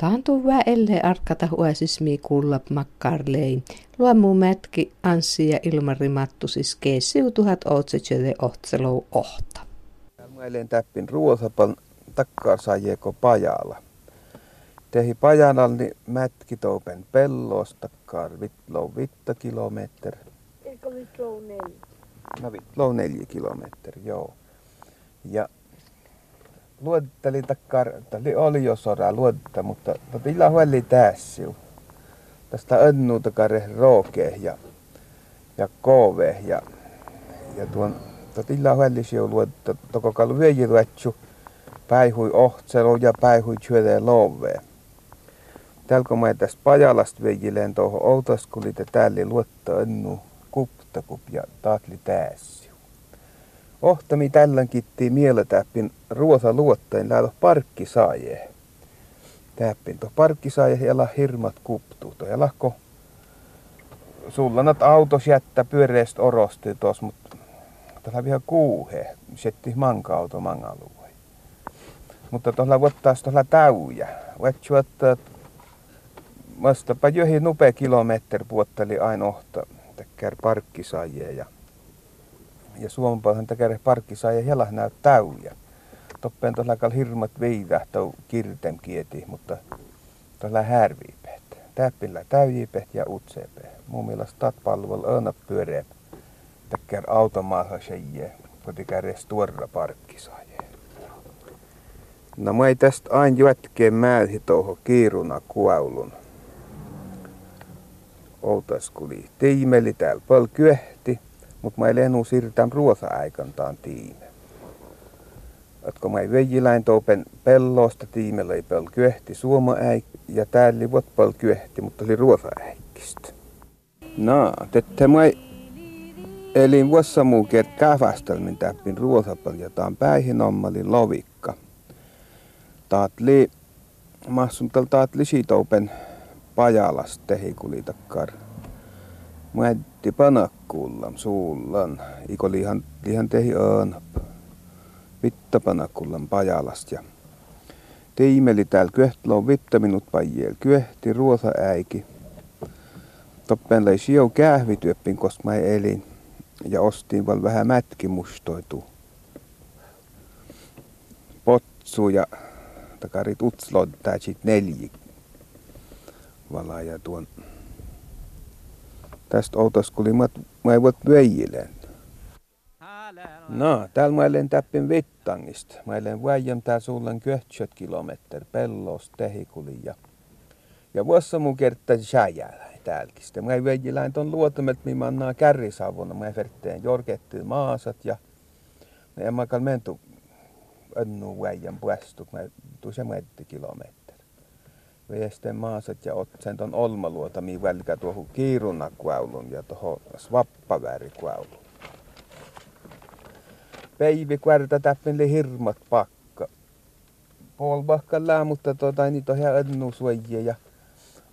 Taantuu vä elle arkata huasismi kullap makkarlein. Luomu mätki Anssi ja Ilmari Mattusis keessiutuhat otsetsöde ohtselou ohta. Mä täppin ruosapan takkaa saajeko pajalla. Tehi pajanal niin mätki toupen pellos takkaa vitlou vitta kilometri. Eikö vitlou neljä? No vitlou neljä kilometri, joo. Ja luottelin takkar, oli oli jo sora luotta, mutta tila huoli tässä. Tästä önnu takare rooke ja, ja kove ja, ja tuon tila huoli jo luotta, toko kalu vyöji luetsu, päihui ohtselu ja päihui syödä loveen. Tälkö mä tästä Pajalasta veijileen tuohon Outaskulit ja täällä luotta önnu kuptakup ja taatli tässä. Ohtami tällän kitti mieletäppin ruosa luottain läädä parkki saaje. Täppin tuo parkki saaje ja hirmat kuptuu. Tuo lahko sulla nat autos jättä pyöreäst orosti tos, mutta tuolla vielä kuuhe. Setti manka auto mangaluoi. Mutta tuolla vuottaas tuolla täyjä. Vetsi että vastapa johi nupe kilometri puotteli aina ohta. Tekkär parkki saaje ja ja takare parkki saa ja helah näy täyjä. Toppeen tuolla kal hirmat viivähtää kirtem kieti, mutta tuolla härviipet. Täppillä täyjipet ja utsepe. Mun mielestä tat palvelu aina pyöreä. Takkar automaatha seije, kotikäres tuorra parkki saa. No mä ei tästä aina jätkeen määhi tuohon kiiruna kuaulun. Outaskuli tiimeli täällä paljon kyehti. Mutta mä lenu siirrytään ruosa-aikantaan tiime. Et kun mä vejiläin toupen pellosta tiimellä ei pel kyehti suoma äik ja täällä vuot pel kyehti, mutta oli ruosa-äikkistä. No, tette mä elin vuossa muu kert kävästelmin täppin ruosapel ja taan päihin ommalin lovikka. Taatli, mahsun tal taatli siitoupen pajalasta tehikulitakar. Mä etti panakkullam suullan. Iko lihan, lihan tehi aanap. Vitta panakkullam pajalast ja teimeli täällä kyehtloo vitta minut pajeel kyehti ruosa äiki. Toppen lei sijo kähvityöppin, koska mä elin ja ostin val vähän mätki mustoitu. Potsu ja takarit utslod tää sit neljä. Vala ja tuon tästä outoskuli mä, mä ei voit väjilen. No, täällä mä olen täppin vittangista. Mä olen väijän tää sullen 90 kilometri pellosta tehikuli ja ja vuossa mun kertaa säjällä täälläkin. Sitten mä väijilään ton luotamet, mi mannaa kärrisavuna. Mä verteen jorkettiin maasat ja mä en mä mentu önnu väijän puestu. Mä tuu se kilometri veesten maasat ja sen ton olmaluota, mi välkä tuohon kiirunakväulun ja tuohon svappavärikväulun. Päivi kvärtä täppinli hirmat pakka. Polvahka lää, mutta tota, niitä on ihan ennu suojia ja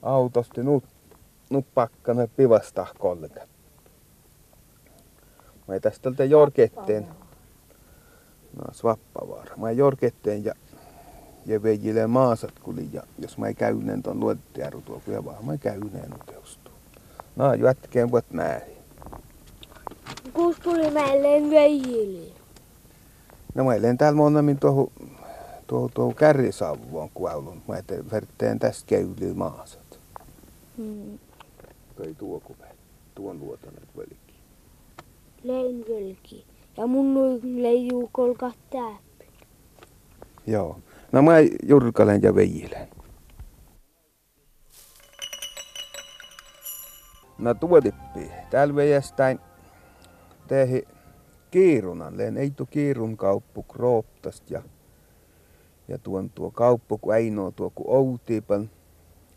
autosti nut, pakkana pivasta kollega. Mä tästä jorketteen. No, svappavaara. Mä jorketteen ja ja veijille maasat kuli ja jos mä käyneen ton luottijärru tuo kun vaan mä käyneen uteustuu. No jätkeen vuot määrin. Kuus tuli meille veijille? No mä eilen täällä monnamin tuohon tuohon tuohon kärrisavuun kuaulun. Mä eten verteen tästä käyli maasat. Hmm. Tai tuo kuve. Tuon luotan nyt velki. Lein velki. Ja mun leijuu kolkat täppi. Joo. No mä jurkalen ja veijilen. No tuotippi. Täällä veijästäin tehi kiirunan. Leen ei tu kiirun kauppu krooptast ja, ja tuon tuo kauppu ku ainoa tuo ku outiipan.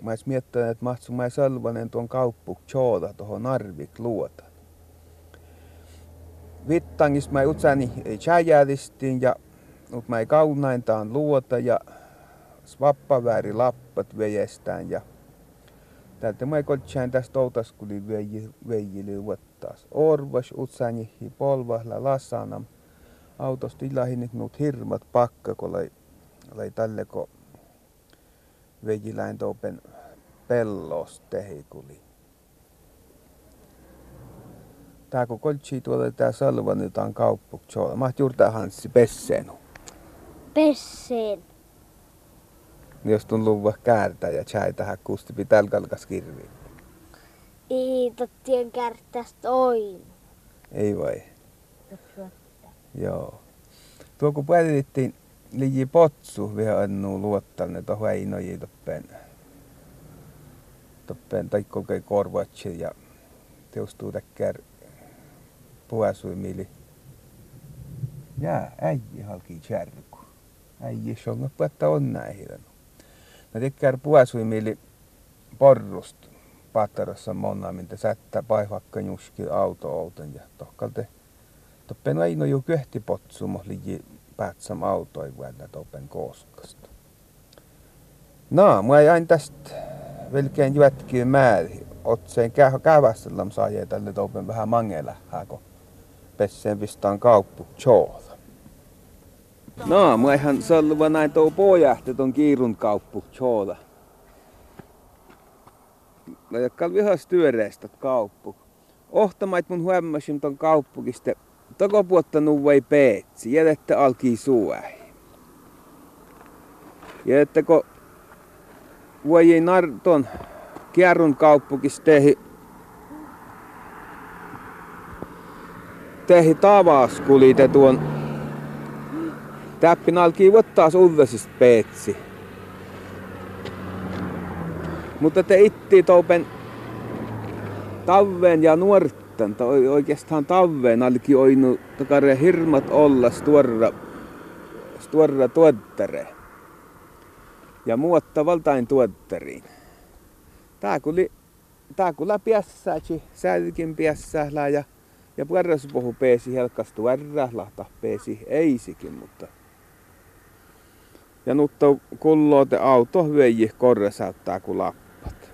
Mä edes miettänyt, että mahtsu mä salvanen tuon kauppu tjooda tuohon narvik luota. Vittangis mä utsani chajadistin ja mutta mä ei kaunaintaan luota ja svappavääri lappat vejestään ja täältä mä koltsään tästä outaskuli veijili vuottaas. Orvas utsanihi polvahla lasanam. Autosta ilahin nuut hirmat pakka, kun lai, lai tälle ko vejiläin topen pellos tehikuli. Tää kun koltsi tuolla tää salva nyt on kauppuk. Mä juurta hanssi pesseenu. Pesseen. Jos tun luva käärtä ja chai tähän kusti pitää kalkas kirvi. Ei tottien kärttästä oin. Ei vai? Joo. Tuo kun päätettiin liji potsu vielä annu luottanne tuohon Einoji toppen. Toppen taikkolkei korvatsi ja teostuu täkkär puasuimili. Ja äijä halki kärku. Äijä on päättä on näihin. No tekkär puasuimili porrust pattarassa monna, mintä sättä paihvakka juski auto outen ja tohkalte. Toppen aino jo köhti potsumo liji päätsam autoi vuonna toppen kooskasta. No, mä jäin tästä velkeen jätkiä määri. Otseen kävästellään saa tälle toppen vähän mangella hako pesseen pistaan kauppu Choola. No, mä ihan salva näin tuo pojahti ton kiirun kauppu Choola. No, jotka vihas työreistä kauppu. Ohtamait mun huomasin ton kauppukista. Toko puotta nuvai peetsi, jädette alkii suuäi. Ja että kun voi narton kierrun kauppukista tehi tehi tavas kulite tuon täppin alkii ottaa sullesista peetsi. Mutta te itti toupen tavven ja nuorten, tai oikeastaan tavven alki oinu takare hirmat olla stuorra, stuorra tuottere. Ja muotta valtain tuotteriin. Tää kuli, tää kula piässääci, säädikin piässää ja ja puhutaan puhu peesi helkastu ärrä, lahta peesi eisikin, mutta... Ja nutta kulloote auto hyöji korresauttaa kun lappat.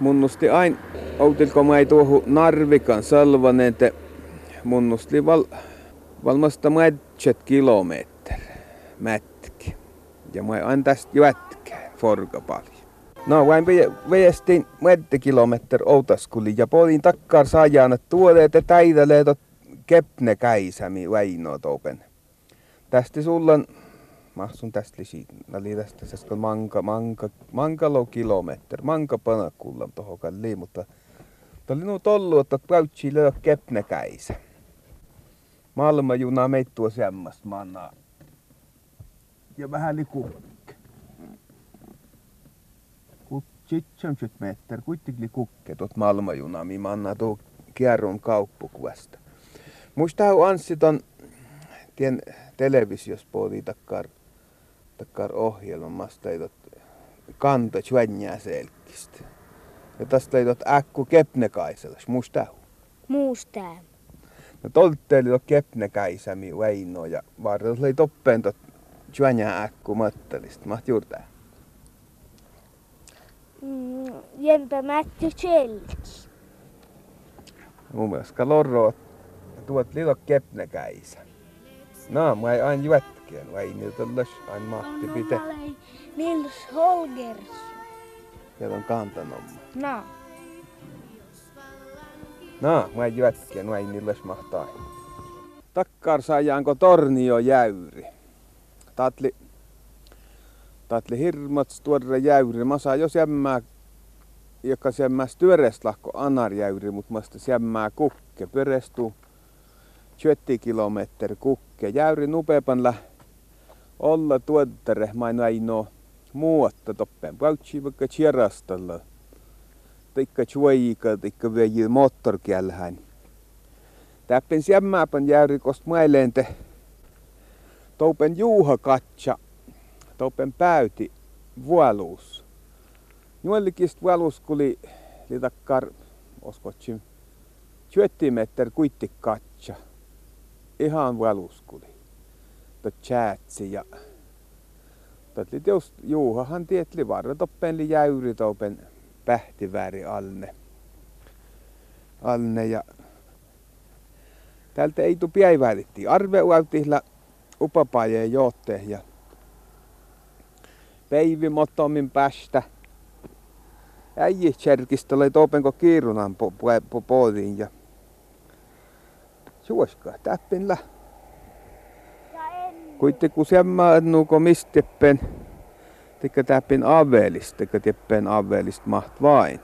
Munnusti ain, outilko mä ei tuohu narvikan salvanen, te munnusti val, valmasta mätset kilometri, mätki. Ja mä ain tästä jätkää, forga paljon. No, vain veestin medde kilometer outaskuli ja polin takkar saajana tuolle, että täidälee tot kepne käisämi väino topen. Tästä sulla mahsun tästä lisi, oli tästä se manka, manka, mankalo kilometer, manka panakulla tohon kalliin, mutta oli nu tollu, että päutsi löö kepne käisä. Malma juna meittua semmast manna. Ja vähän liku. 70 meter kuitenkin kukke tuot Malmajuna, mi manna kierron kauppukuvasta. Muista Anssi ton tien televisios puoli takkar ohjelmasta, ei kanto tjuänjää selkistä. Ja tästä ei tot äkku kepnekaiselas, muista Muista. No tolteeli tot kepnekaisämi väino ja varrella ei toppeen tot tjuänjää äkku mattelista, maht juurtää. Mm, jämpä Mätti Tjelki. Mun mielestä lorro tuot lilo kepnekäisä. No, mä ei aina jätkeen, vai niitä on aina mahti pite. Nils Holgers. Ja on kantanomma. No. No, mä ei jätkeen, vai niillä mahtaa. Takkar saajaanko tornio jäyri. Tatli Tatli hirmat tuoda jäyri. Mä saan jos jämmää, joka jämmää lahko anar jäyri, mutta mä jämmää kukke. Perestuu 20 kilometri kukke. Jäyri nupepan lä olla tuottere. Mä en ainoa muuta toppen. Pautsi vaikka tjerastalla. Tikka chuoika, tikka vei moottorkielhän. Täppen jämmääpän jäyri kost te Toupen juuha katsa topen päyti vuoluus. Nuollikist vuoluus kuli litakkar oskotsim 20 meter kuitti katsa. Ihan vuoluus kuli. Tot chatsi ja Totli teust juuhahan tietli varra toppen li jäyri pähtiväri alne. Alne ja Tältä ei tu piäivälitti. Arve uautihla upapajeen jootte ja Päivi motomin päästä. Äijä kärkistä oli topenko kiirunan po, po, po, po, ja suoskaa täppin Kuitenkin kun semma annuuko misteppen, tekkä täppin avelista, tekkä teppen avelista maht vain.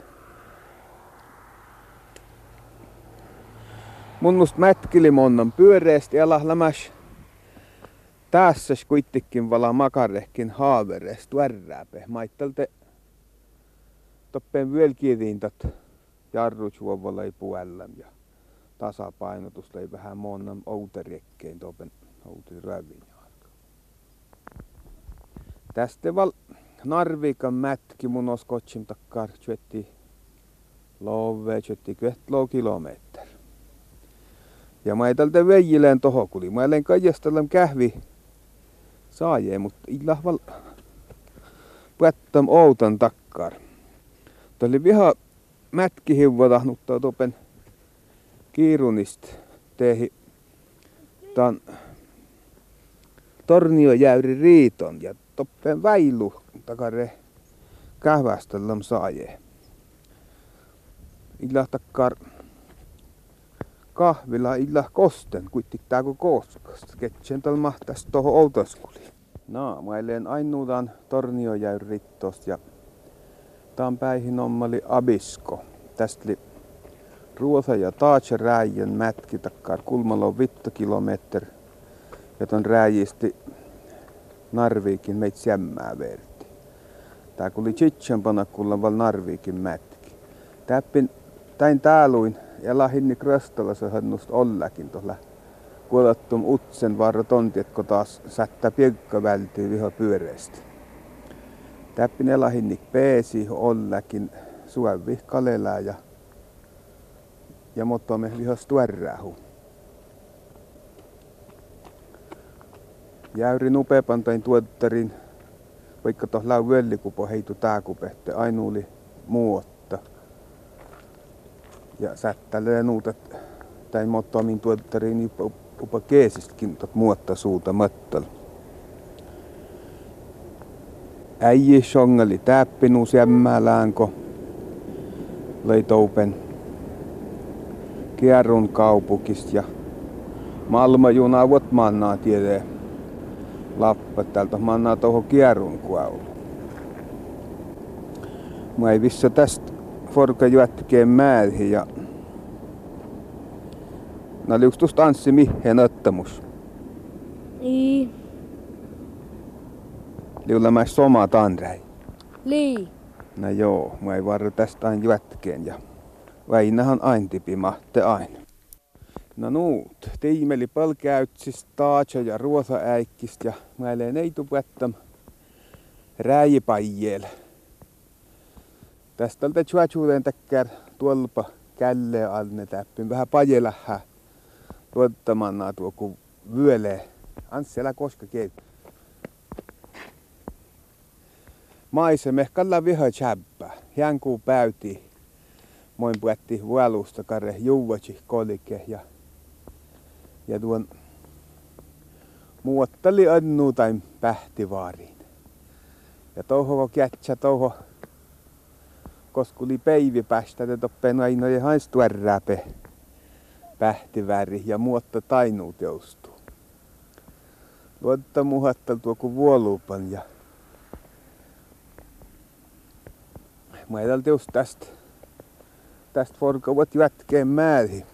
Mun must mätkili monnan pyöreästi ja lämäs tässä kuitenkin vala makarehkin haavereest värrääpe. Maittelte toppen vyölkiediin tot jarrujuovalla ei puellem ja tasapainotus ei vähän monnan outeriekkein topen outi rävin. Tästä val narvikan mätki mun oskotsim takkar tjötti love tjötti kvehtlo kilometri. Ja mä ei tältä veijileen toho kuli. Mä olen kaijastella kähvi saajee, mutta illahval pättäm outan takkar. Oli viha mätki hivvatahnuttaa topen kiirunist tehi tämän torniojäyri riiton ja toppen väilu takare kähvästelläm saajee. Illah takkar kahvila illa kosten, kuitenkin tää kun koskas. Ketsen tal mahtas toho outoskuli. No, mä eilen ainuudan torniojäyrittos ja tämän päihin ommali abisko. Tästä Ruosa ja Taatse rääjän mätki takkar kulmalo vittu kilometri. Ja ton rääjisti Narviikin meitä sämmää verti. Tää kuli chitsempana kulla val Narviikin mätki. Täppin tain tääluin ja lahinni kröstolassa hannust ollakin tuolla kuolattum utsen varro tontietko taas sättä piekka vältyy viho pyöreästi. Täppin elahinnik peesi ollakin suovi kalelää ja ja motomme vihos tuerrähu. Jäyri nupepantain tuottarin, vaikka tuossa lau völlikupo heitu tääkupehte, ainuuli muotta. Ja sättälee nuutat, tai motomin tuottarin upa keesistkin tot muotta suuta möttöl. Äijä songali täppinu jämmäläänko, löi toupen Kierrun kaupukista ja Malma juna vot mannaa tiedee lappa täältä mannaa tuohon Kierrun kuaulu. Mä ei vissa tästä forka jätkeen määrihin ja Nää oli just tanssi mihin ottamus. Niin. Liulla mä soma tandrei. Lii. No joo, mä ei varro tästä aina jätkeen ja Väinähän tipi mahte aina. No nuut, tiimeli palkäytsistä, taatsa ja ruosaäikkist ja mä ei eitu pättäm rääjipajjeel. Tästä olta tjuatsuuden täkkär tuolpa källe alne täppin vähän pajelähä tuottamanna tuo ku vyölee. Anssi älä koska kei. Maise mehkalla viha chäppä. Jänkuu päyti moin puetti vuolusta karre juuvaci kolike ja, ja tuon muottali annu tai pähtivaariin. Ja touho kätsä touho koskuli päivi päästä, että toppen aina hains tuerräpe pähtiväri ja muotta tainuut joustuu. Luotta muhattal tuo ku vuoluupan ja mä edeltä just tästä tästä forkovat jätkeen määri.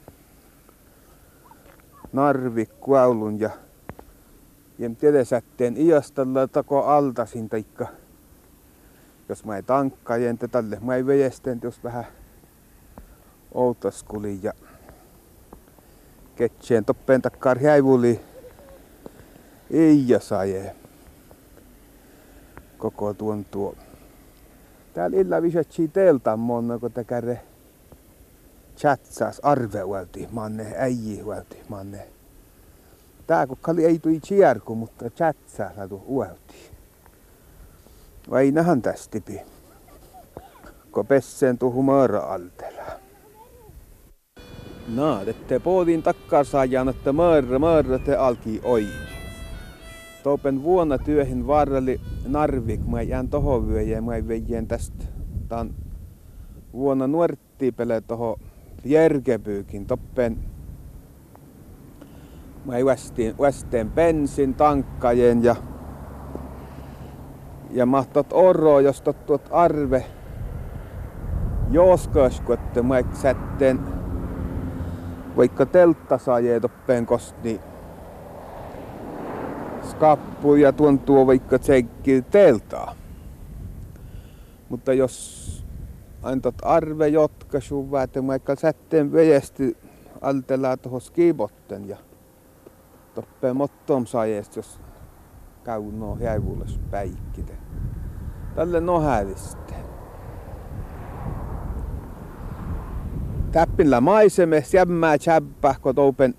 Narvi kuaulun ja jem tedesätteen iastalla tako altasin taikka jos mä ei tankkaa jentä tälle mä ei vejesten jos vähän outoskuli ja ketseen toppeen takkar häivuli ei saje koko tuon tuo. Täällä illa visetsi teiltä monna, kun täkäre chatsas arve huolti manne äiji huolti manne. Tää kun kali ei tui chiarku, mutta chatsaa ladu huolti. Vai nähän tästipi. Ko pesseen tuhu maara altela. No, te poodin takkaa saajan, että maara maara te alki oi. Topen vuonna työhin varreli Narvik, mä jään tohon vyö ja mä veijän tästä. Tän vuonna nuortti pele toho järkepyykin toppen. Mä västiin, västeen pensin tankkajen ja ja mahtot oro, jos tuot arve joskus, kun mä sätteen vaikka teltta saa toppeen kosti skappu ja tuntuu vaikka tsekki teltaa. Mutta jos antot arve jotka sun väätä, vaikka sätteen vejesti altelaa tuohon skibotten ja toppeen mottom saajesta, jos käy no häivulles päikkite. Tälle no häviste. Täppinllä maiseme, jämmää tjäppä, kun toupen,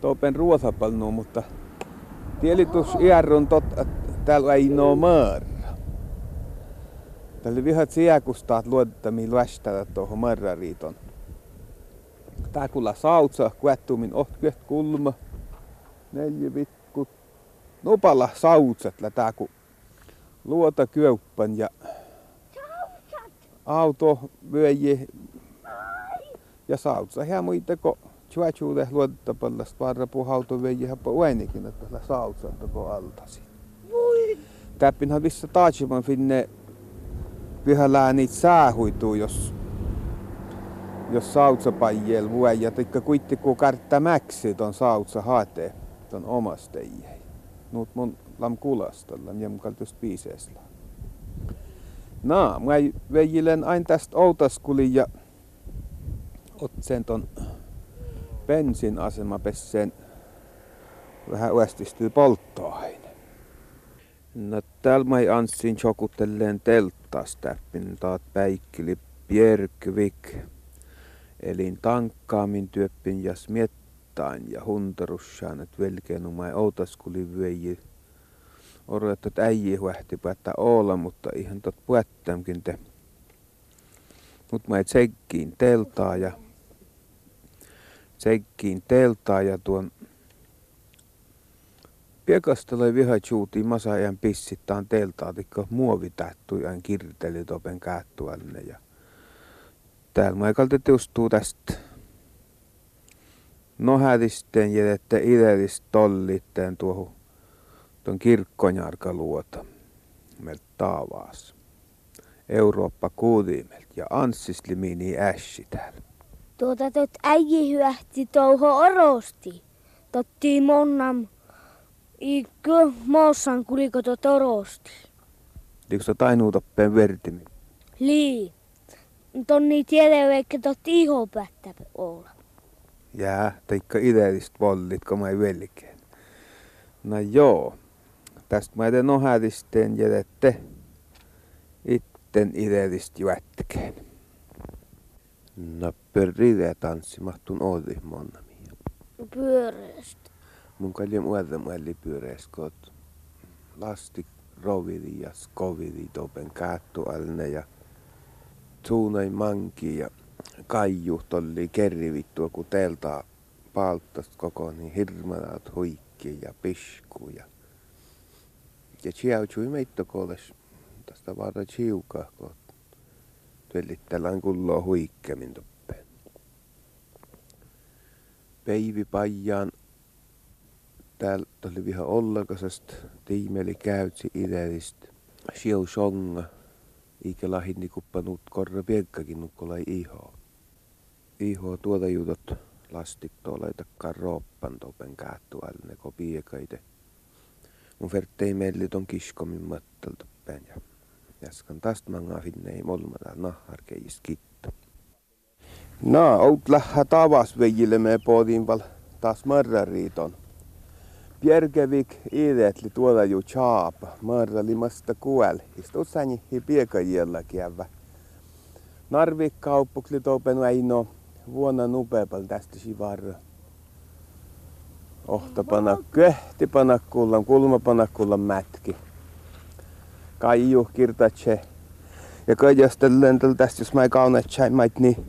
toupen ruothapalnu, mutta tielitus iärrun tot, täällä ei no määrä. Tällä vihat sijäkustaat luottamiin luestää tuohon marrariiton. Tää kulla sautsa, kuettumin ohkyet kulma. Neljä vitku. Nupalla sautsat tää ku luota kyöppän ja auto vyöji ja sautsa hää muita ko chuachuude luottapallasta varra puhautu vyöji happa uenikin, että sautsan toko altasi. Täppinhän vissa taatsiman finne pyhällään niitä säähuituu, jos, jos sautsapajjel vuoi ja tikka kuitti ku kartta mäksi ton sautsa haate ton omasta. Nuut mun lam kulastalla, jem kaltus piiseesla. No, mä veijilen aina tästä outaskuli ja otsen ton bensin asema pesseen vähän uestistyy polttoaine. No täällä mä ansin chokutelleen telttaas täppin taat päikkili Bjerkvik. Elin tankkaamin työppin ja smiettaan ja huntarussaan, et velkeen omai outaskuli vyöji. Odotat, että äijä huehti päättää olla, mutta ihan tot puettamkin te. Mut mä tsekkiin teltaa ja tsekkiin teltaa ja tuon Piekastele vihachuuti masajan pissittaan teltaa, tikka muovitähtujan kirteli topen käättuälle ja täällä maikalta teustuu tästä nohädisten jädette idellist tollitteen tuohon tuon kirkkonjarka luota meiltä taavaas. Eurooppa kuudimelt ja Anssis limini ässi täällä. Tuota tot äijä hyöhti touho orosti. Totti monnam Ikö maassan kuliko to torosti? Eikö se tainuu toppeen vertimi? Lii. Tonni tiedä, että tot iho päättä olla. Jää, teikka ideellist vollit, kun mä ei velkeen. No joo, tästä mä eten ohädisteen jädette itten ideellist juätkeen. No perride tanssimahtun oodi monnami. Pyöreästä mun kaljem uudemmalli pyöreiskot lasti rovidi ja skovidi topen käättu alne ja tuunai manki ja kaiju tolli kerrivittua kun teeltä palttast koko niin hirmanaat huikki ja pisku ja ja chiauchui meitto kooles tästä vaara chiukaa kun työllittellään kulloa huikkemin toppeen. Peivi pajaan täällä oli viha ollakasest, tiimeli käytsi idealist, siu songa, eikä lahinni kuppanut korra piekkakin nukkolai iho. Iho tuota jutot lastik takkaan rooppan topen käättualle ko piekaite. Mun verttei meille ton kiskomin mattelta päin ja jäskan tästä mangaa finnei molmata naharkeis kitta. No, out lähä tavas veijille me poodin val taas marrariiton. Bjergevik idetli tuolla ju chaapa, marralimasta kuel. Istussani hi piekajilla kievä. Narvik kauppukli topen aino vuonna nupeepal tästä varra. Ohtapana köhti panakkullan, kulmapanakkullan mätki. Kaiju kirtatse. Ja kaijastellen tästä, jos mä kaunat mait niin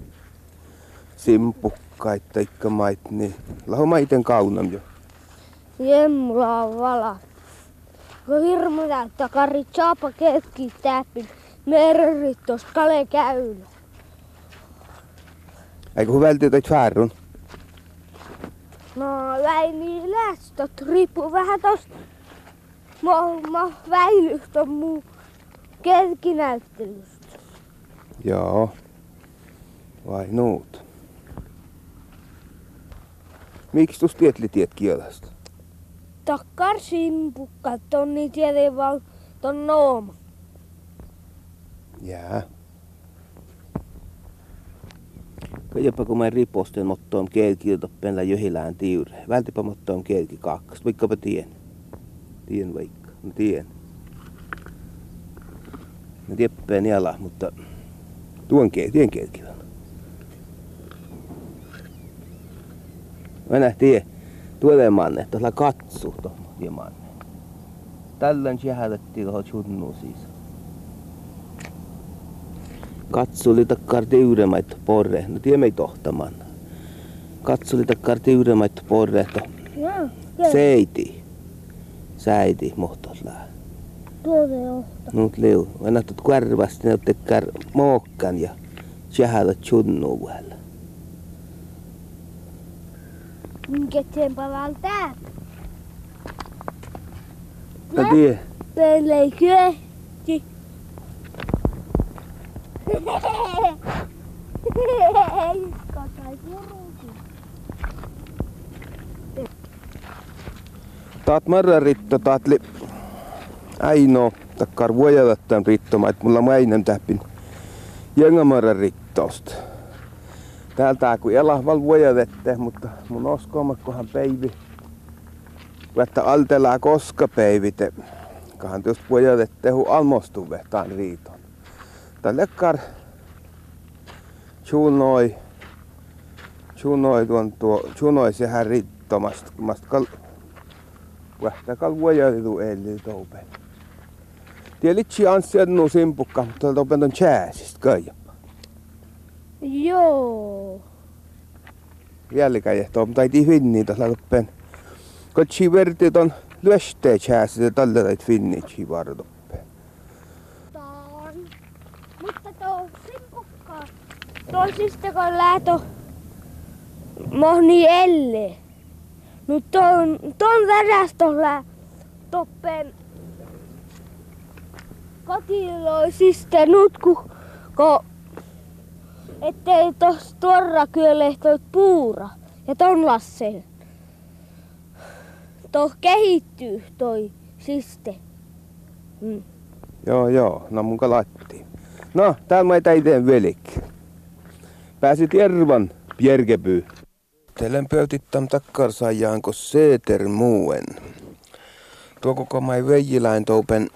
simpukkaita, taikka mait niin. Lahu maiten kaunam jo. Jemmulla on valat. kun hirmu näyttää karri chapa ketki täppin merrittos kale käylä. Eikö hyvältä teit färrun? No väini lästöt riippuu vähän tosta. Mä, mä väilystä muu kelkinäyttelystä. Joo. Vai nuut? Miksi tuossa tietli tiet kielestä? Takkar simpukka, tonni tiede vaan ton nooma. Jää. Kajapa kun mä ripostin mottoon kielkiltä penla johilään tiure. Vältipä mottoon kielki kaksi. Vaikkapa tien. Tien vaikka. No tien. Mä tieppeen jala, mutta tuon kiel, tien kielkilän. Mä nähtiin tulemanne, tuolla katsu tuohon tiemanne. Tällän jähälettiin tuohon chunnuun siis. Katsuli takkar tiuremait porre. No tie mei tohtaman. Katsuli takkar tiuremait porre, että seiti. Säiti mohtoslää. Tuote johtaa. Nuut liu. Vannahtut kärvästi ne tekkar mookkan ja jähälät chunnuun vielä. Palal tää? Mä tie. Pelle kyöhti. Katai purukin. Taat marra ritto, taat li... Aino, takkar vuojalattaan rittoma, että mulla mainen täppin jenga marra rittosta. Täältä kun elahval vuojavette, mutta mun oskomakkohan päivi. Että altelaa koska päivite. Kahan tuosta vuojavette hu almostuve taan riiton. Tälle kar chunoi. Chunoi tuon tuo, chunoi sehän rittomasta. Mast kal, Vähtäkal vuojailu eli toupe. Tielitsi anssi annu simpukka, mutta toupen on chääsistä kai. Joo. Jälkäjä, tuon tai finni tuossa loppen. Kotsi verti ton lyöstee chääsistä tällä tait finnitsi vartoppe. Taan. Mutta tuo simpukka. Toisista kun lähtö mohni elle. No ton, ton värästöllä toppen kotiloisista nutku, ko ettei tos tuorra kyölehtoit puura ja ton lasseen. Tuo kehittyy toi siste. Mm. Joo, joo, no mun kalatti. No, täällä mä täiteen velik. Pääsit Järvan Bjergeby. Telen pöytittam takkarsajaanko Seeter muuen. Tuo koko mai veijiläin toupen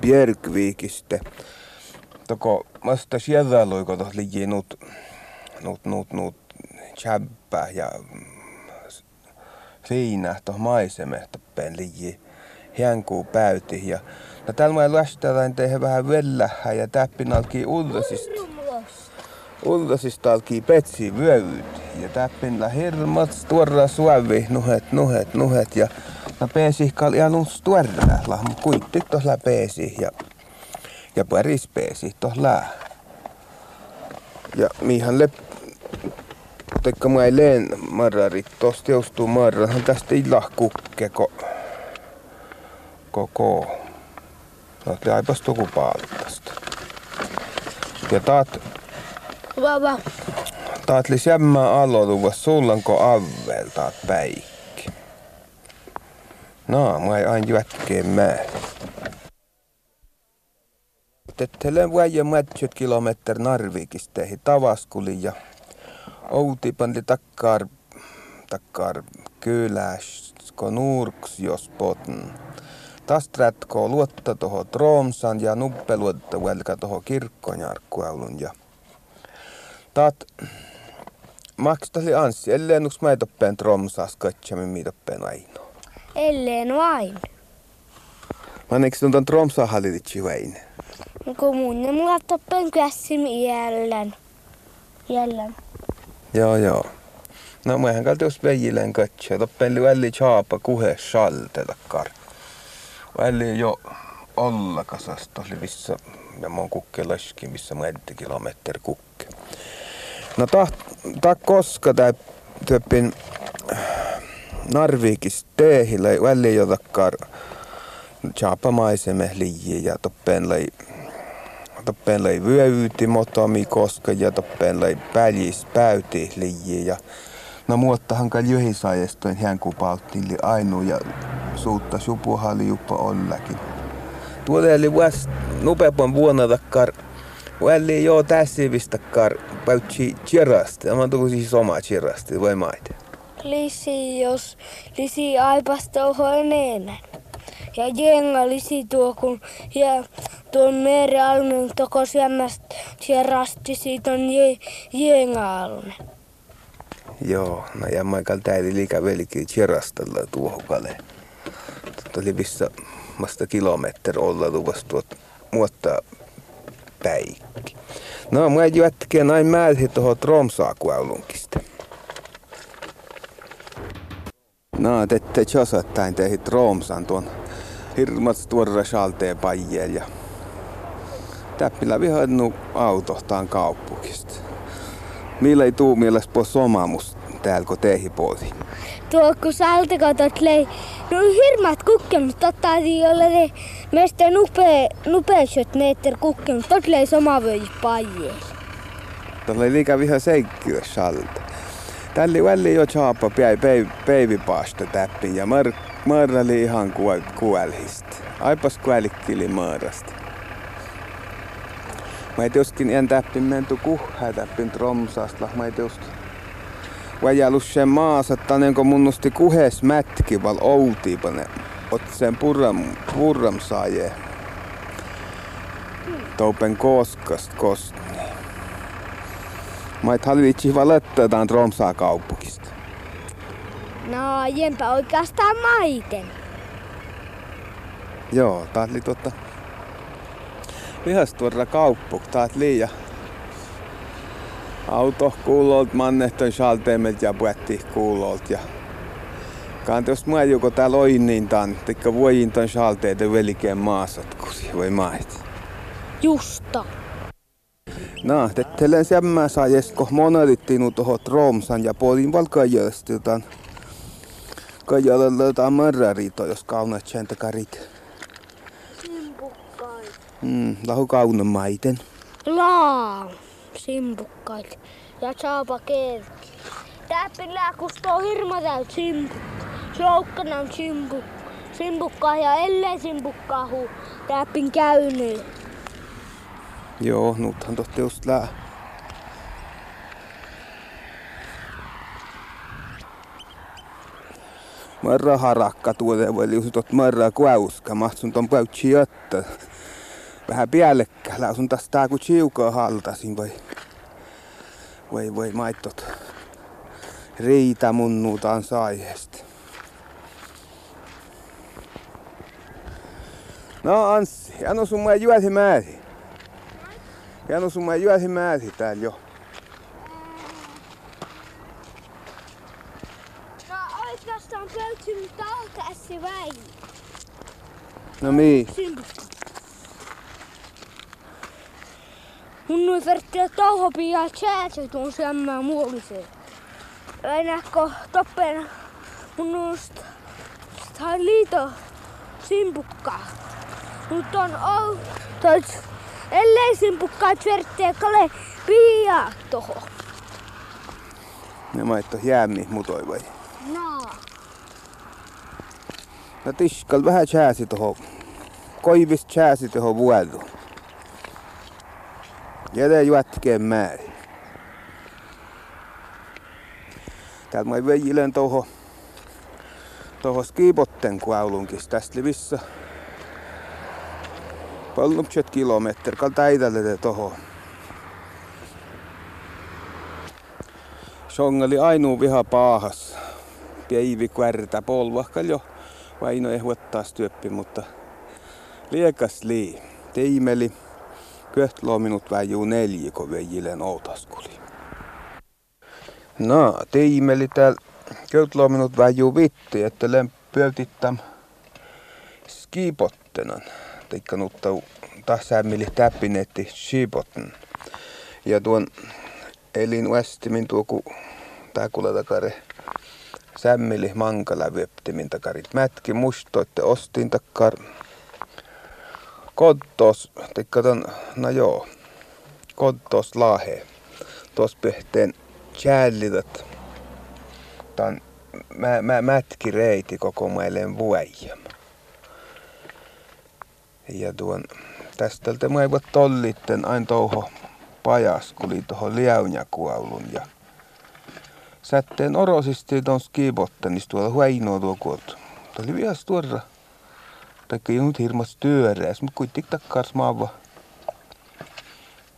Bjergvikiste. Toko vasta siellä luiko tos liji nuut, nuut, nuut, nuut tjäppää ja siinä toh maisemehto pen liji hiankuu päyti. Ja no täällä mä lähtään tehdä vähän vellähä ja täppin alkii ullasista. Ullasista alkii petsi vyöyt ja täppin la hirmat tuorra suovi nuhet nuhet nuhet ja no peesi kal ihan uns tuorra la kuitti tohla peesi ja ja paris peesi tohla. Ja mihan lep Teikka mä ei leen marrarit, tosta joustuu marrahan tästä ei lahkukkeko koko. Täältä aipas tuku paltasta. Ja taat, Vava. taat li sämmä aloituvas sullanko avvel taat päikki. No, mä ei aina jätkeen määrä. Tettelen väijä mätsyt kilometr Narvikisteihin Tavaskuli ja Outi pandi takkar, takkar kyläsko nurks jos potn. Tästä rätkoo luotta toho Tromsan ja nuppe luotta välkä toho kirkkonjarkkuaulun ja taat maksatali anssi, ellei nuks mä toppeen Tromsas katsamin miitoppeen aino. Elleen vain. Mä neksi ton Tromsa hallitsi vain. Ne mulla toppen kässim jällän. Jällän. Joo joo. No mehän kalti jos veijilen katsoa. Toppen välli chaapa kuhe saltelakkar. Välli jo olla kasasta oli missä ja mä oon kukke laski, missä mä edti kilometri kukke. No ta, ta koska tää teehillä välli jo takkar chaapa maiseme liiji ja toppen lai toppen lai vyöyti motomi koska ja toppen lai päljis päyti liiji ja No muottahan kai jöhisaajestoin hän kupauttiin li ainu ja suutta supuhali juppa ollakin. Tuolle oli vast nopeamman vuonna takkar. Väli jo tässä takkar päytsi chirasti. Tämä on siis oma chirasti, voi maita. Lisi, jos lisi aipasta on enemmän. Ja jenga lisi tuo, kun ja tuon meri alun toko syömästä chirasti siitä on je. Joo, no ja Michael täydi liikaa velikin chirastella tuohon kale. Tuli missä vasta kilometri olla luvassa tuot muottaa päikki. No, mä jätkin näin määrin tuohon Tromsaa kuulunkista. No, tette jossain tehi Tromsan tuon hirmat tuorra salteen pajjel ja täppillä vihannu autohtaan kauppukista. Millä ei tuu mielestä po somamus täällä kun tehi puoli? Tuo kun saltikotot lei, no hirmat kukkenut, totta ei ole ne meistä nupee, nupeisot meter kukkenut, tot lei sama voi pajjel. Tuolla oli liikaa viha seikkiä salta. Tälli välli jo chaapa päivipaasta täppi ja mar, marrali ihan kuolhista. Aipas kuelikkili maarasta. Mä ei tiuskin en täppin menty kuhää täppin tromsasta. Mä vajalus sen maassa, että niin munnusti kuhes mätki val outiipane. Ot sen purram, purram saaje. Toupen koskast kost. Mä et hallitsi valettetaan Tromsaa kauppukista. No, jempä oikeastaan maiten. Joo, tää oli totta vihastuorra kauppuk, taat liian. Auto kuulolt, mannehtoin salteemelt ja puetti kuulolt. Ja kantos mua joko täällä niin tan, tekkä vuojin ton salteet velikeen maasat, kun voi mait. Justa. No, tettelen sämmää saa jesko monalittiin tuohon Tromsan ja puolin valkaajastiltaan. Kajalla löytää marrarito, jos kaunat sen takarit. Mm, lahu kaunon maiten. Laa, simpukkait ja saapa kerki. Täppillä kustoo hirma täyt simpukka. Joukkana on simpukka. Simpukkaa ja ellei simpukkaa huu täppin käynyt. Joo, nythän tohti just lää. Marra harakka tuolle voi liusut marra kuauska, mahtsun ton päytsi jättä vähän päällekkäin. sun taas tää kun chiukaa haltasin voi, voi, voi maittot riitä munnuutaan saihesta. No Anssi, anna sun mä juosi määri. Anna sun mä juosi määri täällä jo. No oikeastaan pöytsin talkaassi vai? No mii? Mun noin verttiä tauhopi ja chäätsä tuon syömään muoliseen. Aina toppen mun noista liito simpukkaa. Mutta on ollut, ellei simpukkaa verttiä kale piaa toho. Ne maitto jäämi mutoi vai? No. No tiskal vähän chääsi toho. Koivis chääsi toho vuodu. Jätä juotkeen määrin. Täältä mä vejilen toho, toho skiipotten kuaulunkis. Tästä livissä Pallupset kilometri, kalta äidälle toho. Songali ainoa viha paahas. Päivi kuärtä polvahkal jo. Vaino ei huottaa styöppi, mutta liekas lii. Teimeli. Köhtloo minut väijuu neljä, kun veijilen outaskuli. No, tiimeli täällä Köytloo minut väjuu vitti, että lämpöytittam skipottenan. Teikka nuttau tahsäämmili täppinetti skipotten. Ja tuon elin västimin tuo ku tää kuule takare sämmili mankala vyöptimin takarit. Mätki mustoitte ostin takkar kodtos, teikka ton, no joo, kodtos lahe. Tos pehteen chällidat. Tän mä, mä, mätki reiti koko meille vuojem. Ja tuon tästä mä ei voi tollitten aina touho pajas, kun oli tuohon ja sätteen orosisti tuon skibotten, niin tuolla huainoa tuo kuot. Oli vielä. Taikka ei nyt hirmas työreäs, mutta kuitenkin takkars maava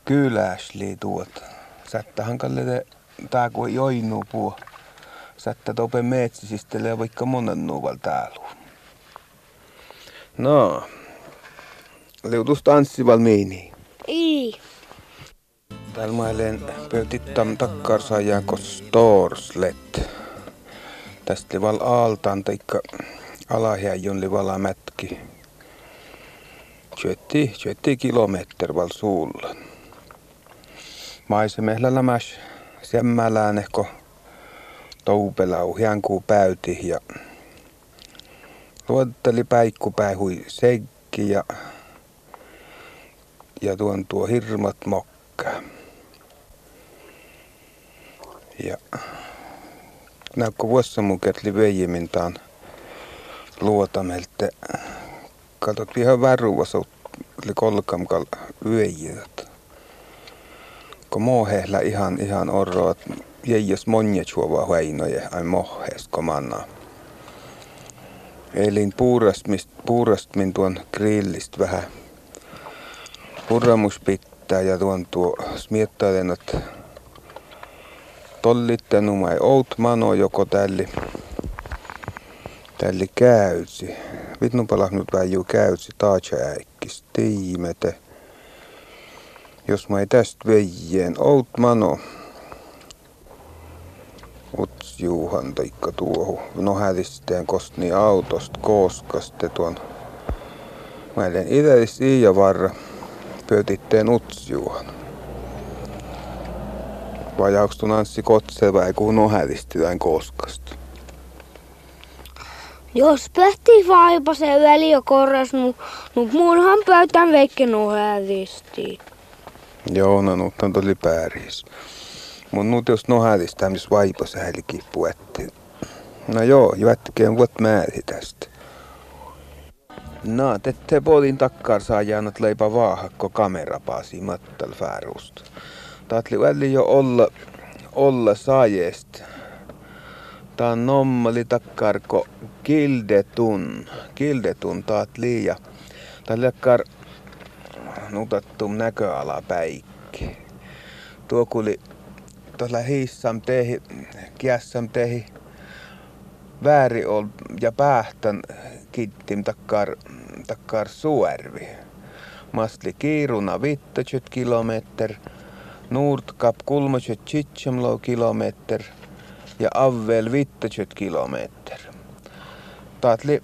kyläsli tuot. Sättä hankalle tää kun joinu puo. Sättä tope metsisistelee vaikka monen nuuval täällä. No, liutus tanssi valmiini. Ei. Täällä mailen pöytittam takkarsaajan storslet. Tästä val aaltaan taikka alahjäjön livala mätki. Syötti, syötti kilometri val suulla. Maisemehllä lämäs semmälään ehko toupelau hiankuu päyti ja luotteli päikku päihui seikki ja, ja tuon tuo hirmat mokka. Ja näykkö vuossa mun veijimintaan luotamelte. Katot ihan väruvas oli kolkamkal yöjät. Kun mohehla ihan ihan orroat jäijäs monja chuova huainoja ai mohes komanna. Elin puurastmist, puurastmin tuon grillist vähän purramus pitää ja tuon tuo smiettailen, että tollittanumai outmano joko tälli tälli käysi. Vitnu nyt väijuu käysi taatsa äikkis tiimete. Jos mä ei tästä veijeen outmano uts juuhan taikka tuohu. No hädisteen kostni autosta kooskaste tuon Mä olen itse ja varra pöytitteen utsjuuhan vajaukstu Anssi Kotseva ja kun ohälisti tämän koskasta. Jos pähti vaipa se väli jo korras, nu, nu muunhan pöytän veikke nohälisti. Joo, no nyt on tuli pääris. Mun nyt jos nohälisti, missä vaipa se hälikin puetti. No joo, jätkeen vuot määri tästä. No, tette puolin takkar saa jäänät leipä vaahakko kamerapaasi mattal fäärusta taatli välli jo olla, olla saajest. On nommali takkarko kildetun, kildetun taatli ja tää lekkar nutattum näköala päikki. Tuo kuli tuolla hiissam tehi, kiässam tehi vääri ol ja päähtän kittim takkar, takkar suervi. Mastli kiiruna 50 kilometri Nordkap 37 kilometer ja Avvel 50 kilometer. Taatli,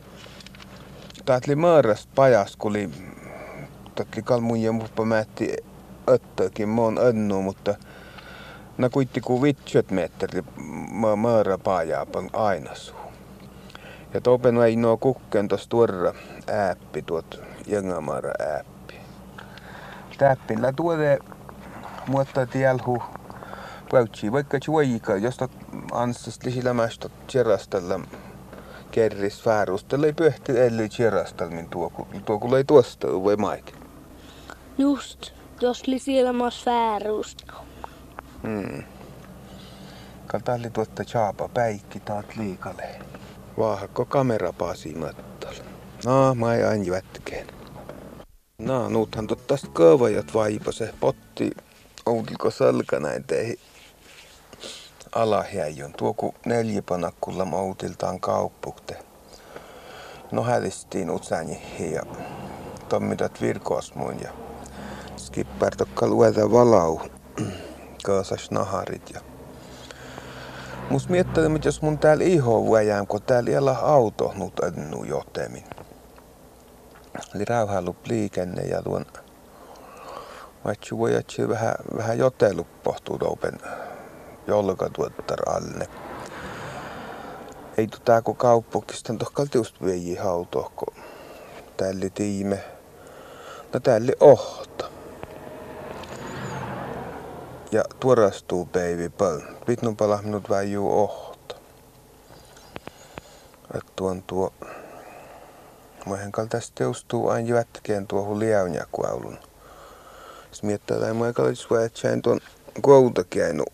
taatli määrästä pajas, kun oli kalmun ja muppa määtti öttökin mon önnu, mutta na kuitti ku 50 metri määrä pajaapan aina suu. Ja topen ei nuo kukken tos tuorra ääppi tuot jengamaara ääppi. Täppillä tuode mutta tielhu päutsi vaikka chuoika, josta ansas lisilämästä tjerastella kerris fäärustella ei pyhti elli tjerastella min tuo, tuo kun ei tuosta vai maik. Just, jos lisilämäs fäärusta. Hmm. Kaltalli tuotta chaapa päikki taat liikale. Vaahakko kamera paasi mattal. No, mä ei aina jätkeen. No, nuuthan totta kaavajat vaipase potti ouliko salka näin teihin alahjäijön. Tuo ku neljäpanakkulla moutiltaan kauppukte. No hälistiin utsänihin ja tommidat virkoasmuin ja skippär tokka lueta valau kaasas naharit ja Mus miettii, että jos mun täällä iho vuojaan, kun täällä ei auto nyt ennu johtemin. Eli rauhallu liikenne ja tuon vaikka voi vähän, vähän jotelu pohtuu jolkatuottar alle. Ei tää kun kauppukistan tohkalti just veiji hautoa, kun tälli tiime. No tälli ohta. Ja tuorastuu päivi pal. Pitnun pala minut väijuu ohta. Et tuon tuo... Moihen tästä teustuu aina jätkeen tuohon liaunjakuaulun. Sitten miettii, että mä kallis tuon koutakäinu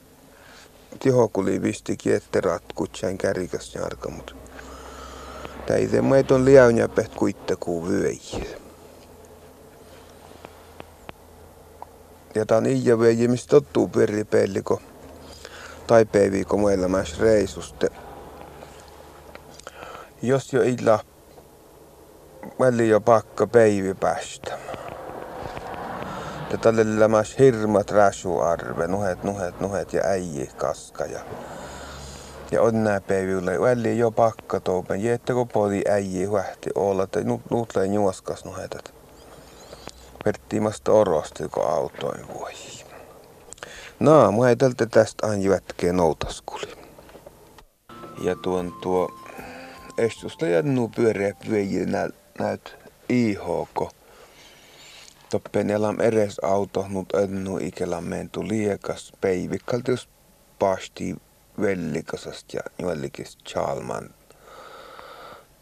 tihokuli visti kietterat kutsain kärikäs jarka, mutta itse mä on peht kuittakuu vyöi. Ja tää on iä vyöi, mistä tottuu peripelliko tai peiviiko mun elämässä reisuste. Jos jo illa väli jo pakka peivi päästä. Ja tälle lämäs hirmat räsuarve, nuhet, nuhet, nuhet ja äijä kaska. Ja, ja on nää päivillä, väli jo pakka toupen, kun poli äijä huähti olla, että nyt nuutleen juoskas nuhetat. Verttiimasta orosti, kun autoin voi. No, mä ei tältä tästä aina jätkee noutaskuli. Ja tuon tuo estusta ja nuu pyöreä pyöjiä näyt IHK toppen elam eres auto, mut ennu ikelän mentu liekas päivikkaltius pasti vellikasast ja juollikis chalman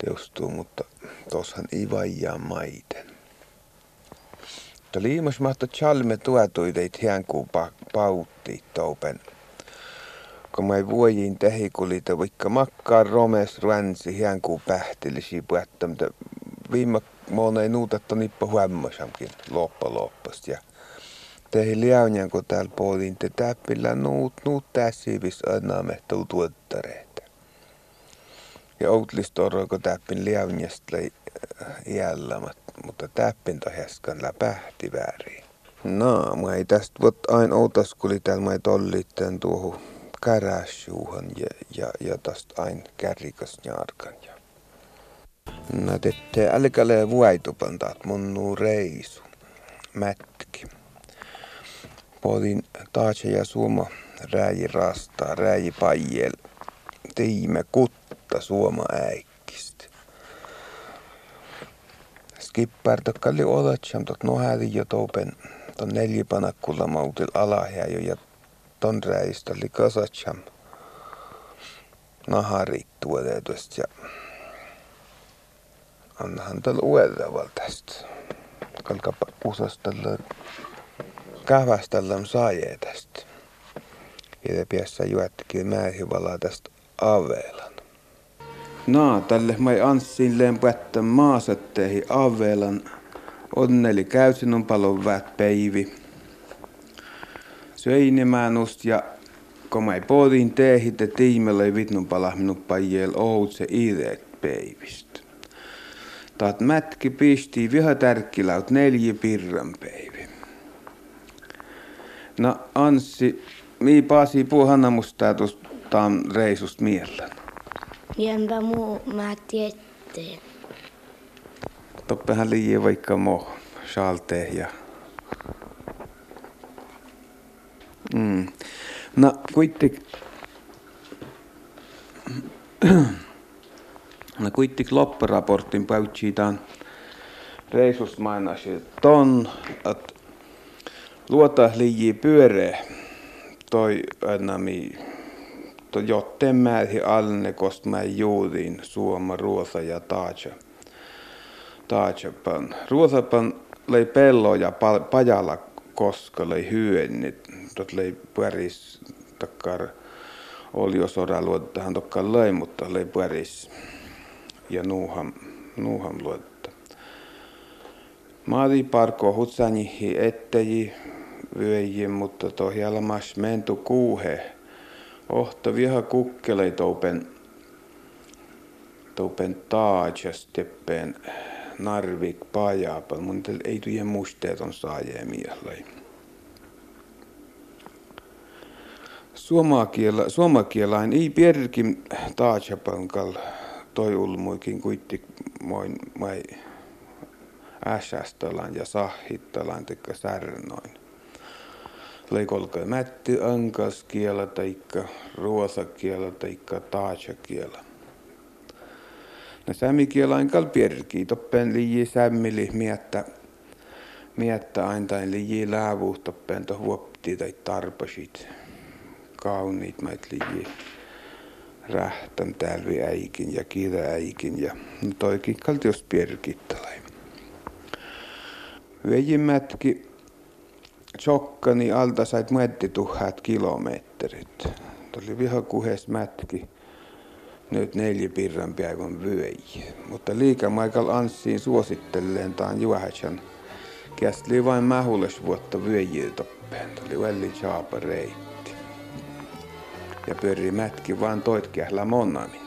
teustuu, mutta toshan ei vaijaa maiten. Mutta liimas mahto chalme tuetui teit hiankuu pa- pautti toupen. Kun mä vuojiin tehikulita, vaikka makkaa romes ränsi hiankuu pähtilisi puhetta, mutta Mona ei nuutettu nippa huommasamkin loppa loppast. Ja tehi liaunjan, kun täällä puolin te täppillä nuut, nuut tässiivis annamme tuottareita. Ja outlistoro, kun täppin liaunjasta iällä, mutta täppin tohjaskan läpähti väärin. No, mä ei tästä vot aina outas, kun täällä mä ei tollitten tuohon käräsjuuhan ja, ja, ja tästä aina kärrikas njarkan. Ja No tette älkäle vuaitupantaat mun reisu. Mätki. Podin taatse ja suoma rääji rastaa, rääji pajel. Tiime kutta suoma äikkistä. Skippar tokkalli olatsam tot nohäli jo toupen ton neljipanakulla mautil alahja jo ja ton räistä oli kasatsam naharit tuotetusta ja annahan tällä uudella tästä. Kalkapa usastella kähvästellä saajee tästä. Ja piässä juettikin määhivalaa tästä aveelan. No, tälle mai anssin lempättä maasatteihin aveelan. Onneli käysin on paljon väät peivi. Söinimänust ja kun mä pohdin teehit, että tiimellä vitnun palahminut pajel oudse ideet peivistä. Taat mätki pisti viha tärkkilaut neljä pirran päivi. No Anssi, mii paasi puuhanna musta tuostaan reisust miellä. Jämpä muu mä tietteen. Toppehan liian vaikka mo saalte ja... Mm. No kuitenkin No kuitenkin loppuraportin päytsiitään reisust mainasi ton, että luota liiji pyöreä toi toi jotten määhi alne kost mä juudin suoma ruosa ja taaja. Taajapan. Ruosapan lei pello ja pajalla koska lei hyönnit. Tot lei päris takkar oli jo sodaluottahan tokka lei, mutta lei ja nuuham, nuuham luotta. Maadi parko hutsanihi etteji vyöji, mutta tohjalla mas mentu kuuhe. Ohto viha kukkelei toupen, toupen taajas teppeen narvik pajaapal. Mun ei tuje musteet on saajee suomakiela, suomakielain ei pierkin taajapankal toi ulmuikin kuitti moin mai ässästölan ja sahittalan tekka särnoin. Leikolka mätti ankaskielä taikka ruosakielä taikka taajakielä. No sämikielain kal pierki toppen liiji sämmili miettä miettä aina liiji läävuhtoppen to huopti tai tarpasit kauniit mait liiji rähtän täällä äikin ja äikin ja toikin kaltios pierkittalai. Vejimätki chokkani alta sait mietti tuhat kilometrit. Tuli viha kuhes mätki. Nyt neljä pirran päivän vyöi. Mutta liikamaikal anssiin suosittelleen taan juohätsän. Kästli vain mähules vuotta vyöjiä toppeen. Tuli chaapa reitti. Ja pyöri mätki vaan toit kählä monami.